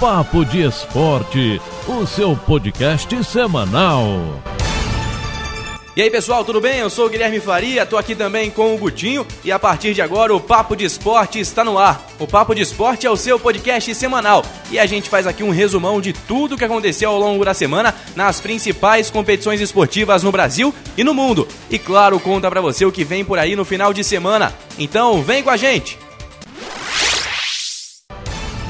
Papo de Esporte, o seu podcast semanal. E aí pessoal, tudo bem? Eu sou o Guilherme Faria, tô aqui também com o Gutinho e a partir de agora o Papo de Esporte está no ar. O Papo de Esporte é o seu podcast semanal e a gente faz aqui um resumão de tudo que aconteceu ao longo da semana nas principais competições esportivas no Brasil e no mundo. E claro, conta pra você o que vem por aí no final de semana. Então vem com a gente!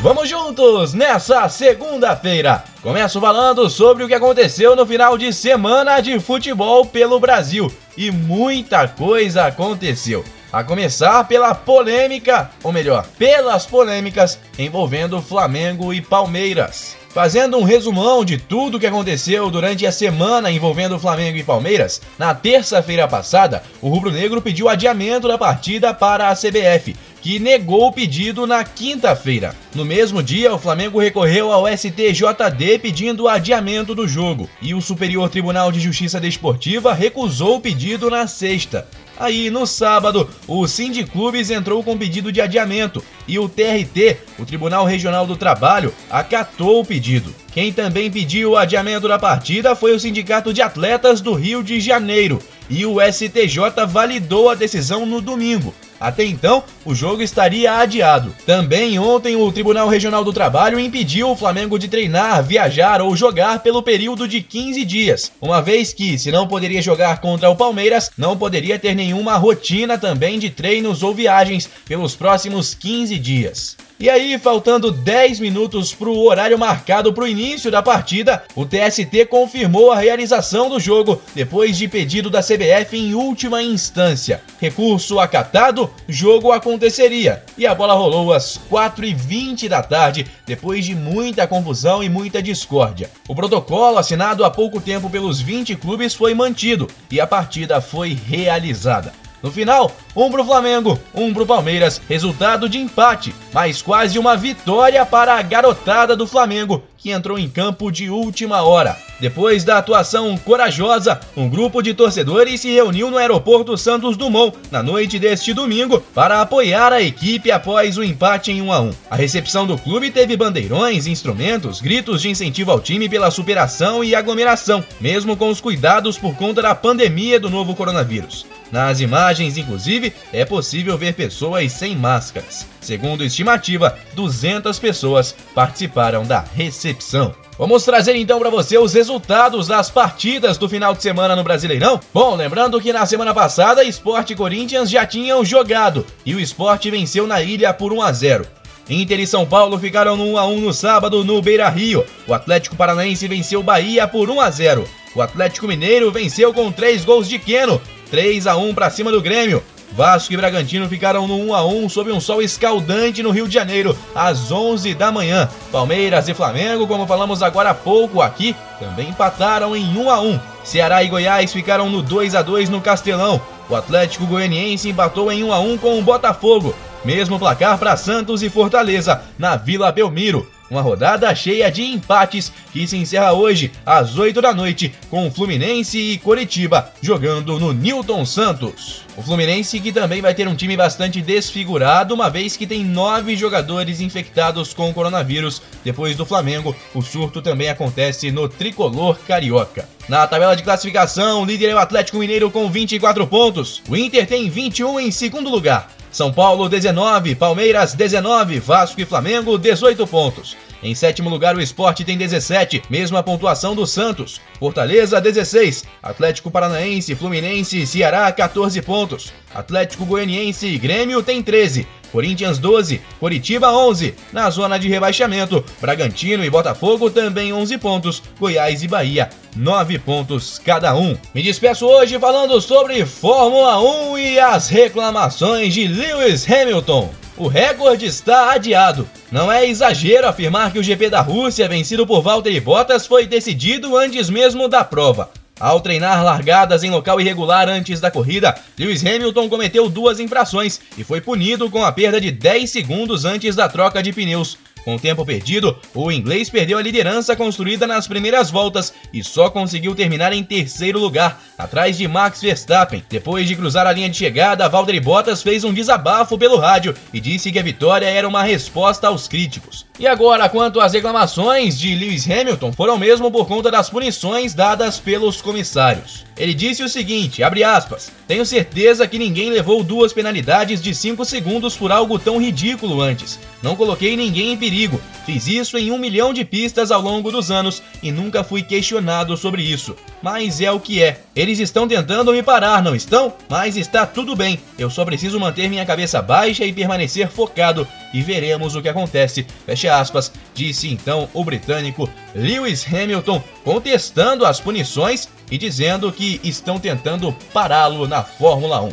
Vamos juntos nessa segunda-feira. Começo falando sobre o que aconteceu no final de semana de futebol pelo Brasil. E muita coisa aconteceu. A começar pela polêmica, ou melhor, pelas polêmicas envolvendo Flamengo e Palmeiras. Fazendo um resumão de tudo o que aconteceu durante a semana envolvendo Flamengo e Palmeiras, na terça-feira passada, o rubro-negro pediu adiamento da partida para a CBF, que negou o pedido na quinta-feira. No mesmo dia, o Flamengo recorreu ao STJD pedindo o adiamento do jogo, e o Superior Tribunal de Justiça Desportiva recusou o pedido na sexta. Aí, no sábado, o Sindiclubes entrou com pedido de adiamento e o TRT, o Tribunal Regional do Trabalho, acatou o pedido. Quem também pediu o adiamento da partida foi o Sindicato de Atletas do Rio de Janeiro e o STJ validou a decisão no domingo. Até então, o jogo estaria adiado. Também ontem, o Tribunal Regional do Trabalho impediu o Flamengo de treinar, viajar ou jogar pelo período de 15 dias, uma vez que, se não poderia jogar contra o Palmeiras, não poderia ter nenhuma rotina também de treinos ou viagens pelos próximos 15 dias. E aí, faltando 10 minutos para o horário marcado para o início da partida, o TST confirmou a realização do jogo depois de pedido da CBF em última instância. Recurso acatado, jogo aconteceria e a bola rolou às 4h20 da tarde, depois de muita confusão e muita discórdia. O protocolo assinado há pouco tempo pelos 20 clubes foi mantido e a partida foi realizada. No final, um pro Flamengo, um pro Palmeiras, resultado de empate, mas quase uma vitória para a garotada do Flamengo, que entrou em campo de última hora. Depois da atuação corajosa, um grupo de torcedores se reuniu no aeroporto Santos Dumont na noite deste domingo para apoiar a equipe após o empate em 1 a 1. A recepção do clube teve bandeirões, instrumentos, gritos de incentivo ao time pela superação e aglomeração, mesmo com os cuidados por conta da pandemia do novo coronavírus. Nas imagens, inclusive, é possível ver pessoas sem máscaras. Segundo estimativa, 200 pessoas participaram da recepção. Vamos trazer então para você os resultados das partidas do final de semana no Brasileirão. Bom, lembrando que na semana passada, Sport e Corinthians já tinham jogado e o Sport venceu na ilha por 1 a 0. Inter e São Paulo ficaram no 1 a 1 no sábado no Beira-Rio. O Atlético Paranaense venceu Bahia por 1 a 0. O Atlético Mineiro venceu com 3 gols de Queno 3 a 1 para cima do Grêmio. Vasco e Bragantino ficaram no 1 a 1 sob um sol escaldante no Rio de Janeiro, às 11 da manhã. Palmeiras e Flamengo, como falamos agora há pouco aqui, também empataram em 1 a 1. Ceará e Goiás ficaram no 2 a 2 no Castelão. O Atlético Goianiense empatou em 1 a 1 com o Botafogo. Mesmo placar para Santos e Fortaleza, na Vila Belmiro. Uma rodada cheia de empates que se encerra hoje às 8 da noite com Fluminense e Coritiba jogando no Newton Santos. O Fluminense que também vai ter um time bastante desfigurado, uma vez que tem nove jogadores infectados com coronavírus. Depois do Flamengo, o surto também acontece no tricolor carioca. Na tabela de classificação, o líder é o Atlético Mineiro com 24 pontos. O Inter tem 21 em segundo lugar. São Paulo 19, Palmeiras 19, Vasco e Flamengo 18 pontos. Em sétimo lugar, o Esporte tem 17, mesma pontuação do Santos. Fortaleza, 16. Atlético Paranaense, Fluminense e Ceará, 14 pontos. Atlético Goianiense e Grêmio tem 13. Corinthians 12, Coritiba 11. Na zona de rebaixamento, Bragantino e Botafogo também 11 pontos. Goiás e Bahia 9 pontos cada um. Me despeço hoje falando sobre Fórmula 1 e as reclamações de Lewis Hamilton o recorde está adiado. Não é exagero afirmar que o GP da Rússia, vencido por Valtteri Bottas, foi decidido antes mesmo da prova. Ao treinar largadas em local irregular antes da corrida, Lewis Hamilton cometeu duas infrações e foi punido com a perda de 10 segundos antes da troca de pneus. Com o tempo perdido, o inglês perdeu a liderança construída nas primeiras voltas e só conseguiu terminar em terceiro lugar, atrás de Max Verstappen. Depois de cruzar a linha de chegada, Valtteri Bottas fez um desabafo pelo rádio e disse que a vitória era uma resposta aos críticos. E agora, quanto às reclamações de Lewis Hamilton, foram mesmo por conta das punições dadas pelos comissários. Ele disse o seguinte, aspas, tenho certeza que ninguém levou duas penalidades de 5 segundos por algo tão ridículo antes. Não coloquei ninguém em perigo. Fiz isso em um milhão de pistas ao longo dos anos e nunca fui questionado sobre isso. Mas é o que é. Eles estão tentando me parar, não estão? Mas está tudo bem. Eu só preciso manter minha cabeça baixa e permanecer focado e veremos o que acontece. Fecha aspas, disse então o britânico Lewis Hamilton, contestando as punições e dizendo que estão tentando pará-lo na Fórmula 1.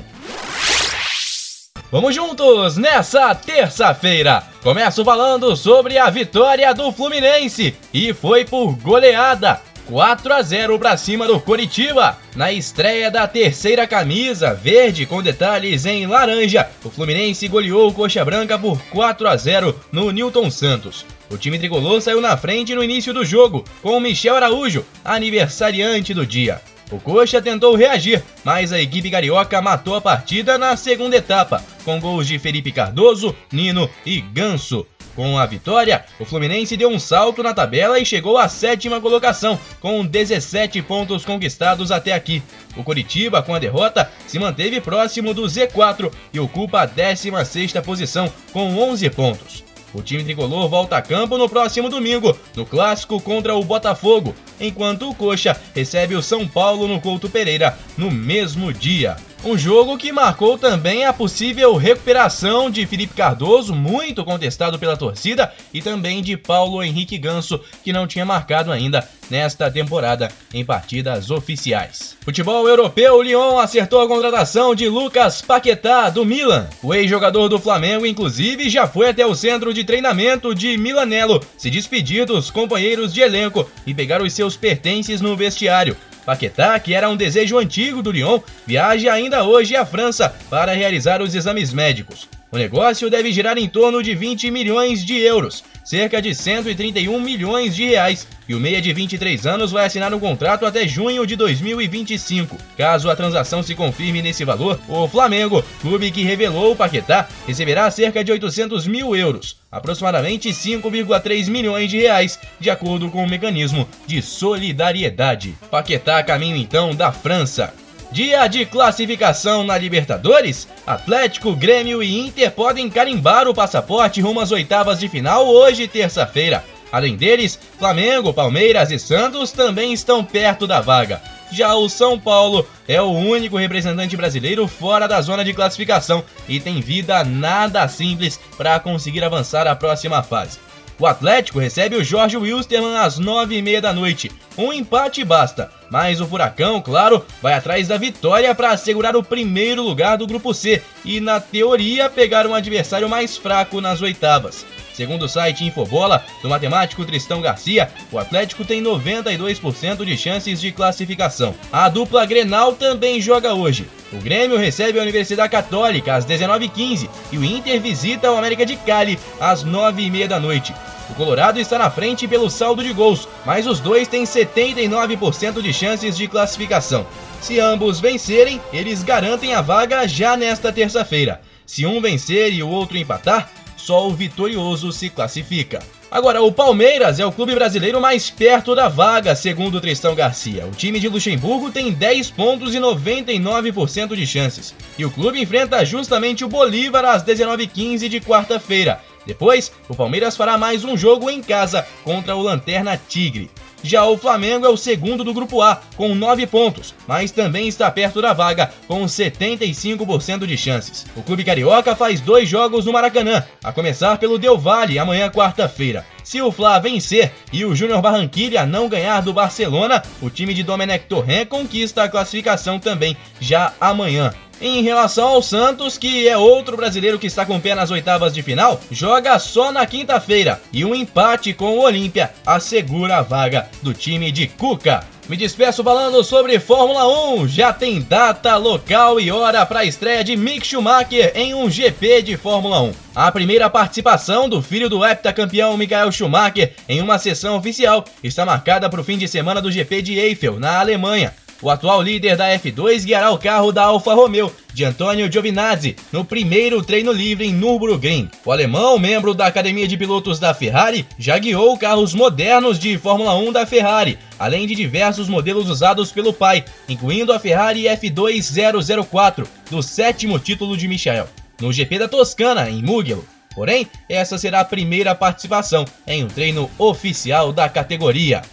Vamos juntos nessa terça-feira. Começo falando sobre a vitória do Fluminense e foi por goleada. 4 a 0 para cima do Coritiba. Na estreia da terceira camisa, verde com detalhes em laranja, o Fluminense goleou o Coxa Branca por 4 a 0 no Newton Santos. O time tricolor saiu na frente no início do jogo, com o Michel Araújo, aniversariante do dia. O Coxa tentou reagir, mas a equipe carioca matou a partida na segunda etapa, com gols de Felipe Cardoso, Nino e Ganso. Com a vitória, o Fluminense deu um salto na tabela e chegou à sétima colocação, com 17 pontos conquistados até aqui. O Coritiba, com a derrota, se manteve próximo do Z4 e ocupa a 16ª posição, com 11 pontos. O time tricolor volta a campo no próximo domingo, no clássico contra o Botafogo, enquanto o Coxa recebe o São Paulo no Couto Pereira no mesmo dia. Um jogo que marcou também a possível recuperação de Felipe Cardoso, muito contestado pela torcida, e também de Paulo Henrique Ganso, que não tinha marcado ainda nesta temporada em partidas oficiais. Futebol europeu, o Lyon acertou a contratação de Lucas Paquetá do Milan. O ex-jogador do Flamengo, inclusive, já foi até o centro de treinamento de Milanello se despedir dos companheiros de elenco e pegar os seus pertences no vestiário. Paquetá, que era um desejo antigo do Lyon, viaja ainda hoje à França para realizar os exames médicos. O negócio deve girar em torno de 20 milhões de euros, cerca de 131 milhões de reais, e o meia de 23 anos vai assinar um contrato até junho de 2025. Caso a transação se confirme nesse valor, o Flamengo, clube que revelou o Paquetá, receberá cerca de 800 mil euros, aproximadamente 5,3 milhões de reais, de acordo com o mecanismo de solidariedade. Paquetá caminho então da França. Dia de classificação na Libertadores? Atlético, Grêmio e Inter podem carimbar o passaporte rumo às oitavas de final hoje, terça-feira. Além deles, Flamengo, Palmeiras e Santos também estão perto da vaga. Já o São Paulo é o único representante brasileiro fora da zona de classificação e tem vida nada simples para conseguir avançar à próxima fase. O Atlético recebe o Jorge Wilstermann às nove e meia da noite. Um empate basta, mas o Furacão, claro, vai atrás da vitória para assegurar o primeiro lugar do Grupo C e, na teoria, pegar um adversário mais fraco nas oitavas. Segundo o site Infobola, do matemático Tristão Garcia, o Atlético tem 92% de chances de classificação. A dupla Grenal também joga hoje. O Grêmio recebe a Universidade Católica às 19h15 e o Inter visita o América de Cali às 9h30 da noite. O Colorado está na frente pelo saldo de gols, mas os dois têm 79% de chances de classificação. Se ambos vencerem, eles garantem a vaga já nesta terça-feira. Se um vencer e o outro empatar, só o vitorioso se classifica. Agora, o Palmeiras é o clube brasileiro mais perto da vaga, segundo Tristão Garcia. O time de Luxemburgo tem 10 pontos e 99% de chances. E o clube enfrenta justamente o Bolívar às 19h15 de quarta-feira. Depois, o Palmeiras fará mais um jogo em casa contra o Lanterna Tigre. Já o Flamengo é o segundo do Grupo A, com 9 pontos, mas também está perto da vaga, com 75% de chances. O Clube Carioca faz dois jogos no Maracanã, a começar pelo Del Valle, amanhã quarta-feira. Se o Fla vencer e o Júnior Barranquilla não ganhar do Barcelona, o time de Domenech Torren conquista a classificação também já amanhã. Em relação ao Santos, que é outro brasileiro que está com o pé nas oitavas de final, joga só na quinta-feira e um empate com o Olímpia assegura a vaga do time de Cuca. Me despeço falando sobre Fórmula 1. Já tem data, local e hora para a estreia de Mick Schumacher em um GP de Fórmula 1. A primeira participação do filho do heptacampeão Michael Schumacher em uma sessão oficial está marcada para o fim de semana do GP de Eiffel, na Alemanha. O atual líder da F2 guiará o carro da Alfa Romeo, de Antonio Giovinazzi, no primeiro treino livre em Nürburgring. O alemão, membro da academia de pilotos da Ferrari, já guiou carros modernos de Fórmula 1 da Ferrari, além de diversos modelos usados pelo pai, incluindo a Ferrari F2004, do sétimo título de Michael, no GP da Toscana, em Mugello. Porém, essa será a primeira participação em um treino oficial da categoria.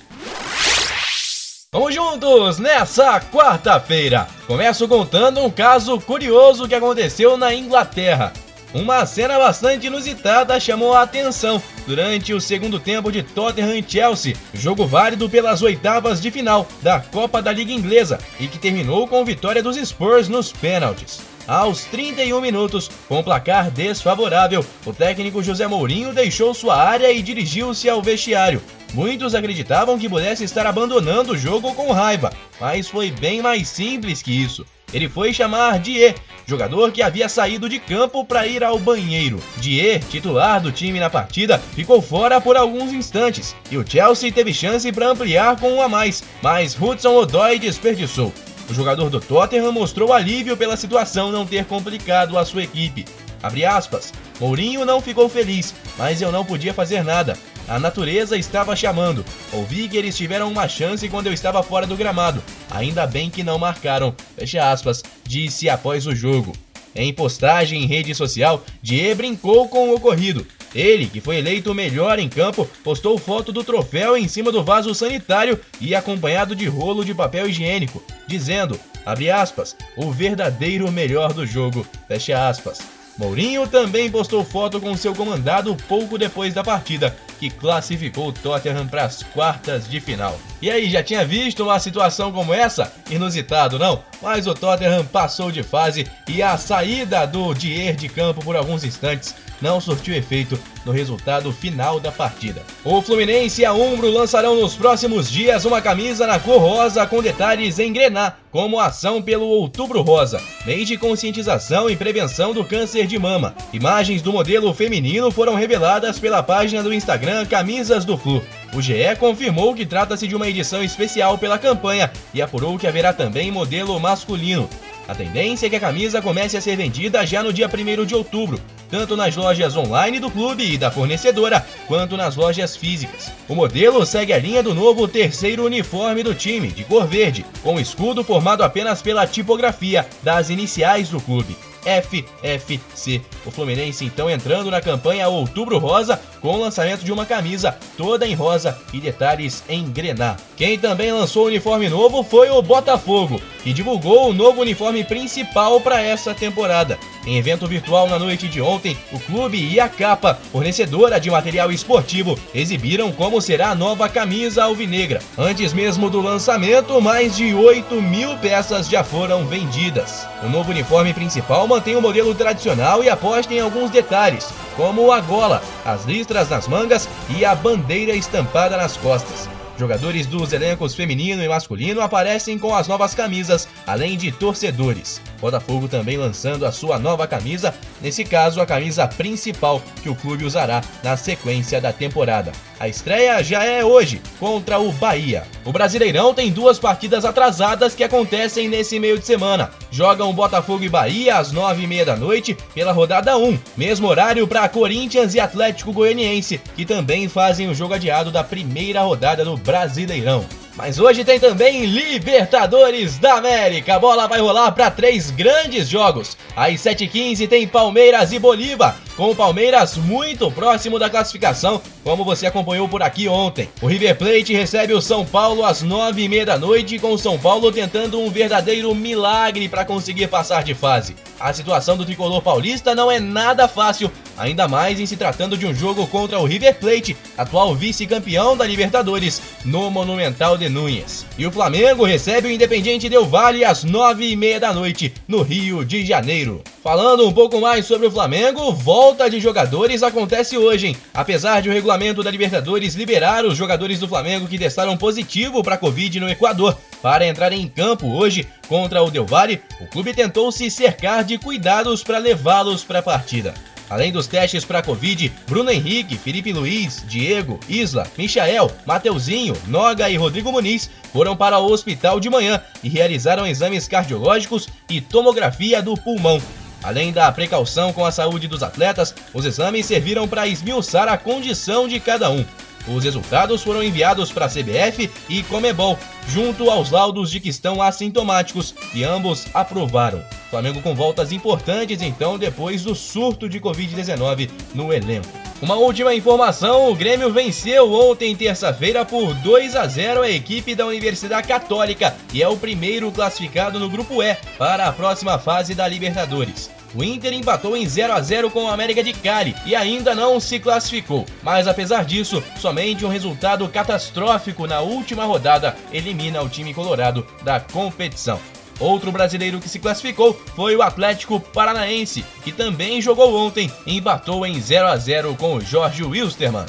Vamos juntos nessa quarta-feira. Começo contando um caso curioso que aconteceu na Inglaterra. Uma cena bastante inusitada chamou a atenção durante o segundo tempo de Tottenham e Chelsea, jogo válido pelas oitavas de final da Copa da Liga Inglesa e que terminou com vitória dos Spurs nos pênaltis. Aos 31 minutos, com placar desfavorável, o técnico José Mourinho deixou sua área e dirigiu-se ao vestiário. Muitos acreditavam que pudesse estar abandonando o jogo com raiva, mas foi bem mais simples que isso. Ele foi chamar Dier, jogador que havia saído de campo para ir ao banheiro. Dier, titular do time na partida, ficou fora por alguns instantes e o Chelsea teve chance para ampliar com um a mais, mas Hudson Odoi desperdiçou. O jogador do Tottenham mostrou alívio pela situação não ter complicado a sua equipe. Abre aspas. Mourinho não ficou feliz, mas eu não podia fazer nada. A natureza estava chamando. Ouvi que eles tiveram uma chance quando eu estava fora do gramado. Ainda bem que não marcaram. Fecha aspas, disse após o jogo. Em postagem em rede social, Die brincou com o ocorrido. Ele, que foi eleito o melhor em campo, postou foto do troféu em cima do vaso sanitário e acompanhado de rolo de papel higiênico, dizendo, abre aspas, o verdadeiro melhor do jogo, fecha aspas. Mourinho também postou foto com seu comandado pouco depois da partida, que classificou o Tottenham para as quartas de final. E aí, já tinha visto uma situação como essa? Inusitado, não? Mas o Tottenham passou de fase e a saída do Dier de campo por alguns instantes não surtiu efeito no resultado final da partida. O Fluminense e a Umbro lançarão nos próximos dias uma camisa na cor rosa com detalhes em grená, como ação pelo Outubro Rosa, mês de conscientização e prevenção do câncer de mama. Imagens do modelo feminino foram reveladas pela página do Instagram Camisas do Flu. O GE confirmou que trata-se de uma edição especial pela campanha e apurou que haverá também modelo masculino. A tendência é que a camisa comece a ser vendida já no dia 1 de outubro, tanto nas lojas online do clube e da fornecedora, quanto nas lojas físicas. O modelo segue a linha do novo terceiro uniforme do time, de cor verde, com escudo formado apenas pela tipografia das iniciais do clube. FFC. O Fluminense então entrando na campanha Outubro Rosa com o lançamento de uma camisa toda em rosa e detalhes em grená. Quem também lançou o uniforme novo foi o Botafogo, que divulgou o novo uniforme principal para essa temporada. Em evento virtual na noite de ontem, o clube e a capa, fornecedora de material esportivo, exibiram como será a nova camisa alvinegra. Antes mesmo do lançamento, mais de 8 mil peças já foram vendidas. O novo uniforme principal mantém o modelo tradicional e aposta em alguns detalhes, como a gola, as listras nas mangas e a bandeira estampada nas costas. Jogadores dos elencos feminino e masculino aparecem com as novas camisas, além de torcedores. Botafogo também lançando a sua nova camisa, nesse caso a camisa principal que o clube usará na sequência da temporada. A estreia já é hoje, contra o Bahia. O Brasileirão tem duas partidas atrasadas que acontecem nesse meio de semana. Jogam Botafogo e Bahia às nove e meia da noite pela rodada 1, mesmo horário para Corinthians e Atlético Goianiense, que também fazem o jogo adiado da primeira rodada do Brasileirão. Mas hoje tem também Libertadores da América. A bola vai rolar para três grandes jogos. Às 7h15 tem Palmeiras e Bolívar, com o Palmeiras muito próximo da classificação, como você acompanhou por aqui ontem. O River Plate recebe o São Paulo às 9h30 da noite, com o São Paulo tentando um verdadeiro milagre para conseguir passar de fase. A situação do tricolor paulista não é nada fácil ainda mais em se tratando de um jogo contra o River Plate, atual vice-campeão da Libertadores, no Monumental de Núñez. E o Flamengo recebe o Independiente Del Valle às nove e meia da noite, no Rio de Janeiro. Falando um pouco mais sobre o Flamengo, volta de jogadores acontece hoje, hein? Apesar de o regulamento da Libertadores liberar os jogadores do Flamengo que testaram positivo para Covid no Equador para entrar em campo hoje contra o Del Valle, o clube tentou se cercar de cuidados para levá-los para a partida. Além dos testes para Covid, Bruno Henrique, Felipe Luiz, Diego, Isla, Michael, Mateuzinho, Noga e Rodrigo Muniz foram para o hospital de manhã e realizaram exames cardiológicos e tomografia do pulmão. Além da precaução com a saúde dos atletas, os exames serviram para esmiuçar a condição de cada um. Os resultados foram enviados para a CBF e Comebol, junto aos laudos de que estão assintomáticos, e ambos aprovaram. Flamengo com voltas importantes então depois do surto de Covid-19 no elenco. Uma última informação: o Grêmio venceu ontem, terça-feira, por 2 a 0 a equipe da Universidade Católica e é o primeiro classificado no Grupo E para a próxima fase da Libertadores. O Inter empatou em 0 a 0 com o América de Cali e ainda não se classificou. Mas apesar disso, somente um resultado catastrófico na última rodada elimina o time colorado da competição. Outro brasileiro que se classificou foi o Atlético Paranaense, que também jogou ontem e empatou em 0 a 0 com o Jorge Wilstermann.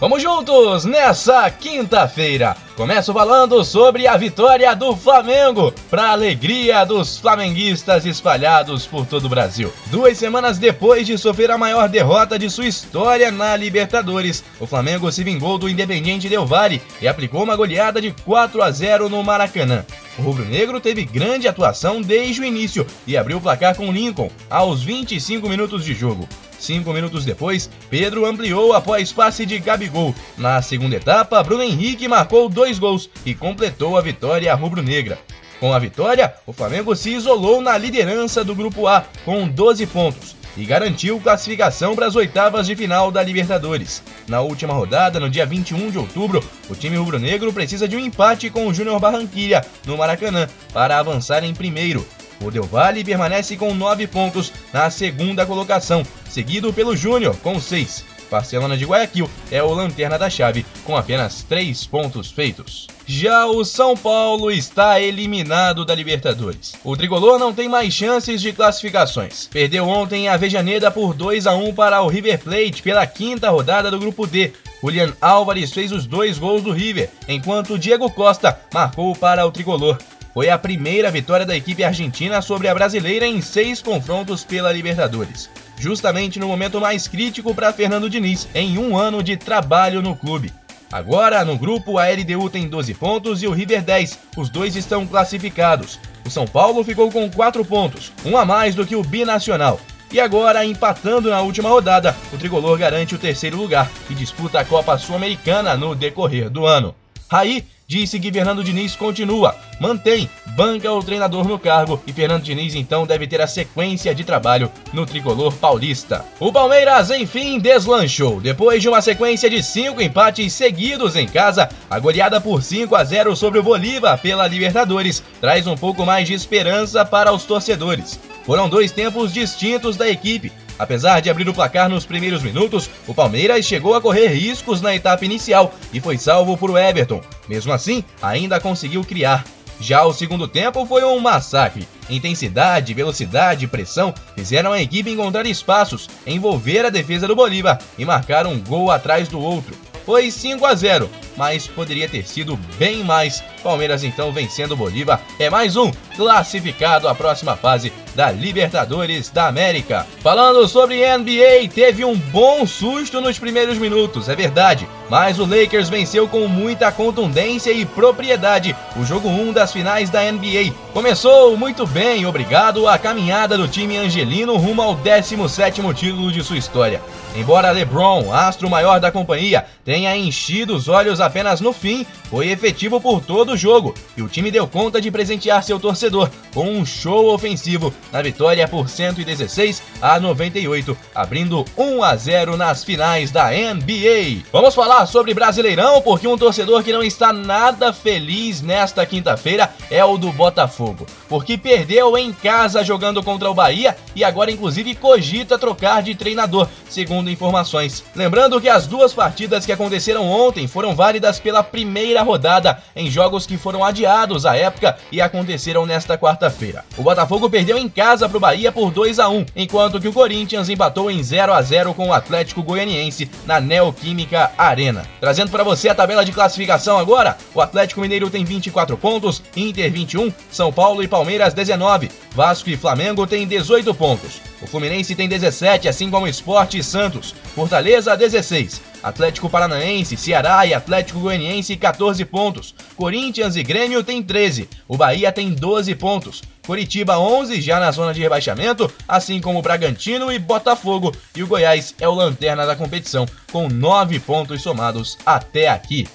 Vamos juntos nessa quinta-feira. Começo falando sobre a vitória do Flamengo, para alegria dos flamenguistas espalhados por todo o Brasil. Duas semanas depois de sofrer a maior derrota de sua história na Libertadores, o Flamengo se vingou do Independiente Del Valle e aplicou uma goleada de 4 a 0 no Maracanã. O rubro-negro teve grande atuação desde o início e abriu o placar com Lincoln aos 25 minutos de jogo. Cinco minutos depois, Pedro ampliou após passe de Gabigol. Na segunda etapa, Bruno Henrique marcou dois gols e completou a vitória rubro-negra. Com a vitória, o Flamengo se isolou na liderança do Grupo A com 12 pontos e garantiu classificação para as oitavas de final da Libertadores. Na última rodada, no dia 21 de outubro, o time rubro-negro precisa de um empate com o Júnior Barranquilla no Maracanã para avançar em primeiro. O Del Valle permanece com 9 pontos na segunda colocação, seguido pelo Júnior com 6. Barcelona de Guayaquil é o lanterna da chave, com apenas 3 pontos feitos. Já o São Paulo está eliminado da Libertadores. O tricolor não tem mais chances de classificações. Perdeu ontem a Vejaneda por 2 a 1 para o River Plate pela quinta rodada do grupo D. Julian Álvares fez os dois gols do River, enquanto Diego Costa marcou para o tricolor. Foi a primeira vitória da equipe argentina sobre a brasileira em seis confrontos pela Libertadores. Justamente no momento mais crítico para Fernando Diniz, em um ano de trabalho no clube. Agora, no grupo, a LDU tem 12 pontos e o River 10. Os dois estão classificados. O São Paulo ficou com 4 pontos, um a mais do que o Binacional. E agora, empatando na última rodada, o tricolor garante o terceiro lugar e disputa a Copa Sul-Americana no decorrer do ano. Aí, disse que Fernando Diniz continua, mantém, banca o treinador no cargo e Fernando Diniz então deve ter a sequência de trabalho no tricolor paulista. O Palmeiras enfim deslanchou. Depois de uma sequência de cinco empates seguidos em casa, a goleada por 5 a 0 sobre o Bolívar pela Libertadores traz um pouco mais de esperança para os torcedores. Foram dois tempos distintos da equipe. Apesar de abrir o placar nos primeiros minutos, o Palmeiras chegou a correr riscos na etapa inicial e foi salvo por Everton. Mesmo assim, ainda conseguiu criar. Já o segundo tempo foi um massacre. Intensidade, velocidade e pressão fizeram a equipe encontrar espaços, envolver a defesa do Bolívar e marcar um gol atrás do outro. Foi 5 a 0, mas poderia ter sido bem mais. Palmeiras então vencendo o Bolívar é mais um classificado à próxima fase da Libertadores da América. Falando sobre NBA, teve um bom susto nos primeiros minutos, é verdade, mas o Lakers venceu com muita contundência e propriedade o jogo 1 das finais da NBA. Começou muito bem, obrigado à caminhada do time angelino rumo ao 17º título de sua história. Embora LeBron, astro maior da companhia, tenha enchido os olhos apenas no fim, foi efetivo por todo o jogo. E o time deu conta de presentear seu torcedor com um show ofensivo na vitória por 116 a 98, abrindo 1 a 0 nas finais da NBA. Vamos falar sobre Brasileirão porque um torcedor que não está nada feliz nesta quinta-feira é o do Botafogo, porque perdeu em casa jogando contra o Bahia e agora inclusive cogita trocar de treinador, segundo informações. Lembrando que as duas partidas que aconteceram ontem foram válidas pela primeira rodada em jogos que foram adiados à época e aconteceram nesta quarta-feira. O Botafogo perdeu em casa para o Bahia por 2 a 1, enquanto que o Corinthians empatou em 0 a 0 com o Atlético Goianiense na Neoquímica Arena. Trazendo para você a tabela de classificação agora, o Atlético Mineiro tem 24 pontos, Inter 21, São Paulo e Palmeiras 19, Vasco e Flamengo têm 18 pontos. O Fluminense tem 17, assim como Sport Santos. Fortaleza 16. Atlético Paranaense, Ceará e Atlético Goianiense 14 pontos. Corinthians e Grêmio têm 13. O Bahia tem 12 pontos. Curitiba 11 já na zona de rebaixamento, assim como Bragantino e Botafogo. E o Goiás é o lanterna da competição com 9 pontos somados até aqui.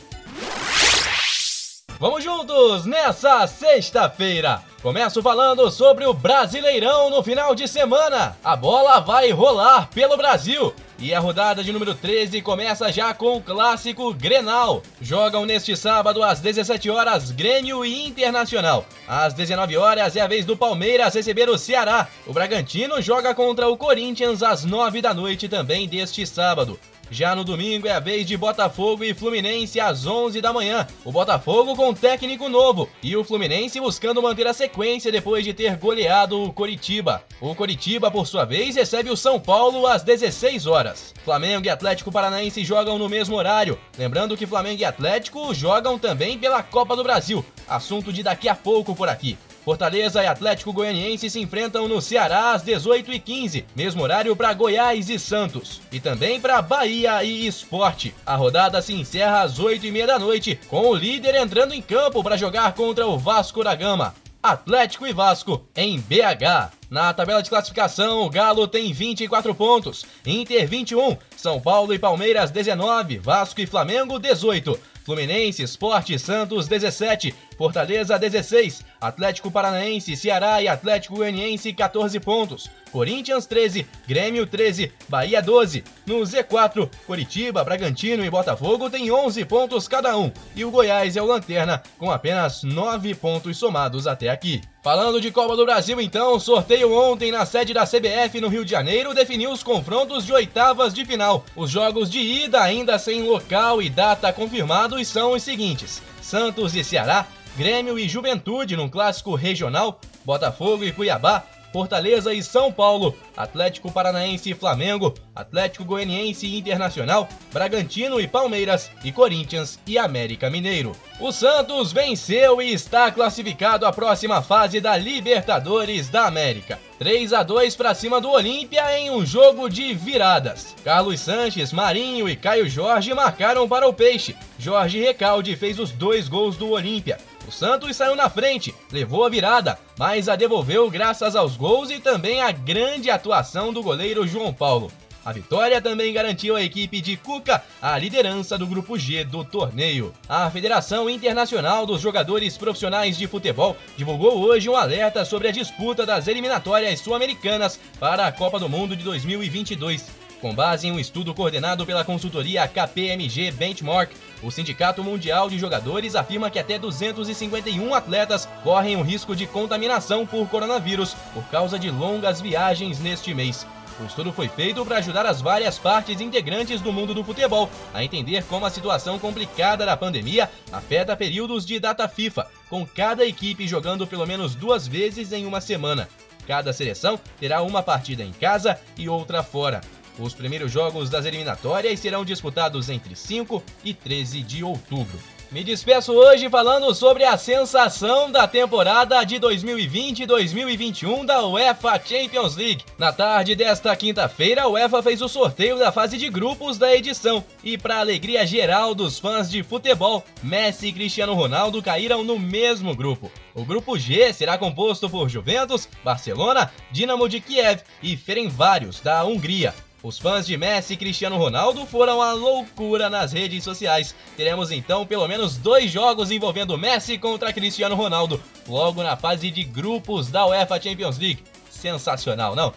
Vamos juntos nessa sexta-feira. Começo falando sobre o Brasileirão no final de semana. A bola vai rolar pelo Brasil. E a rodada de número 13 começa já com o clássico Grenal. Jogam neste sábado às 17 horas Grêmio e Internacional. Às 19 horas é a vez do Palmeiras receber o Ceará. O Bragantino joga contra o Corinthians às 9 da noite também deste sábado. Já no domingo é a vez de Botafogo e Fluminense às 11 da manhã. O Botafogo com técnico novo e o Fluminense buscando manter a sequência depois de ter goleado o Coritiba. O Coritiba, por sua vez, recebe o São Paulo às 16 horas. Flamengo e Atlético Paranaense jogam no mesmo horário. Lembrando que Flamengo e Atlético jogam também pela Copa do Brasil. Assunto de daqui a pouco por aqui. Fortaleza e Atlético Goianiense se enfrentam no Ceará às 18h15, mesmo horário para Goiás e Santos. E também para Bahia e Esporte. A rodada se encerra às 8h30 da noite, com o líder entrando em campo para jogar contra o Vasco da Gama. Atlético e Vasco em BH. Na tabela de classificação, o Galo tem 24 pontos, Inter 21, São Paulo e Palmeiras 19, Vasco e Flamengo 18. Fluminense, Esporte, Santos 17, Fortaleza 16, Atlético Paranaense, Ceará e Atlético Goianiense 14 pontos, Corinthians 13, Grêmio 13, Bahia 12. No Z4, Curitiba, Bragantino e Botafogo têm 11 pontos cada um e o Goiás é o lanterna com apenas 9 pontos somados até aqui. Falando de Copa do Brasil, então, sorteio ontem na sede da CBF no Rio de Janeiro definiu os confrontos de oitavas de final. Os jogos de ida, ainda sem local e data confirmados, são os seguintes: Santos e Ceará, Grêmio e Juventude num clássico regional, Botafogo e Cuiabá, Fortaleza e São Paulo, Atlético Paranaense e Flamengo, Atlético Goianiense e Internacional, Bragantino e Palmeiras e Corinthians e América Mineiro. O Santos venceu e está classificado à próxima fase da Libertadores da América. 3 a 2 para cima do Olímpia em um jogo de viradas. Carlos Sanches, Marinho e Caio Jorge marcaram para o Peixe. Jorge Recalde fez os dois gols do Olímpia. Santos saiu na frente, levou a virada, mas a devolveu graças aos gols e também à grande atuação do goleiro João Paulo. A vitória também garantiu à equipe de Cuca a liderança do grupo G do torneio. A Federação Internacional dos Jogadores Profissionais de Futebol divulgou hoje um alerta sobre a disputa das eliminatórias sul-americanas para a Copa do Mundo de 2022. Com base em um estudo coordenado pela consultoria KPMG Benchmark, o Sindicato Mundial de Jogadores afirma que até 251 atletas correm o risco de contaminação por coronavírus por causa de longas viagens neste mês. O estudo foi feito para ajudar as várias partes integrantes do mundo do futebol a entender como a situação complicada da pandemia afeta períodos de data FIFA, com cada equipe jogando pelo menos duas vezes em uma semana. Cada seleção terá uma partida em casa e outra fora. Os primeiros jogos das eliminatórias serão disputados entre 5 e 13 de outubro. Me despeço hoje falando sobre a sensação da temporada de 2020-2021 da UEFA Champions League. Na tarde desta quinta-feira, a UEFA fez o sorteio da fase de grupos da edição. E para alegria geral dos fãs de futebol, Messi e Cristiano Ronaldo caíram no mesmo grupo. O grupo G será composto por Juventus, Barcelona, Dinamo de Kiev e Ferencváros da Hungria. Os fãs de Messi e Cristiano Ronaldo foram a loucura nas redes sociais. Teremos então pelo menos dois jogos envolvendo Messi contra Cristiano Ronaldo, logo na fase de grupos da UEFA Champions League. Sensacional, não?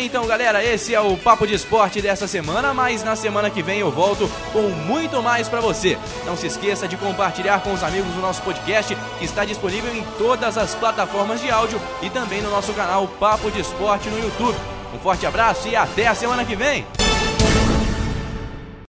Então, galera, esse é o Papo de Esporte dessa semana, mas na semana que vem eu volto com muito mais para você. Não se esqueça de compartilhar com os amigos o nosso podcast, que está disponível em todas as plataformas de áudio e também no nosso canal Papo de Esporte no YouTube. Um forte abraço e até a semana que vem!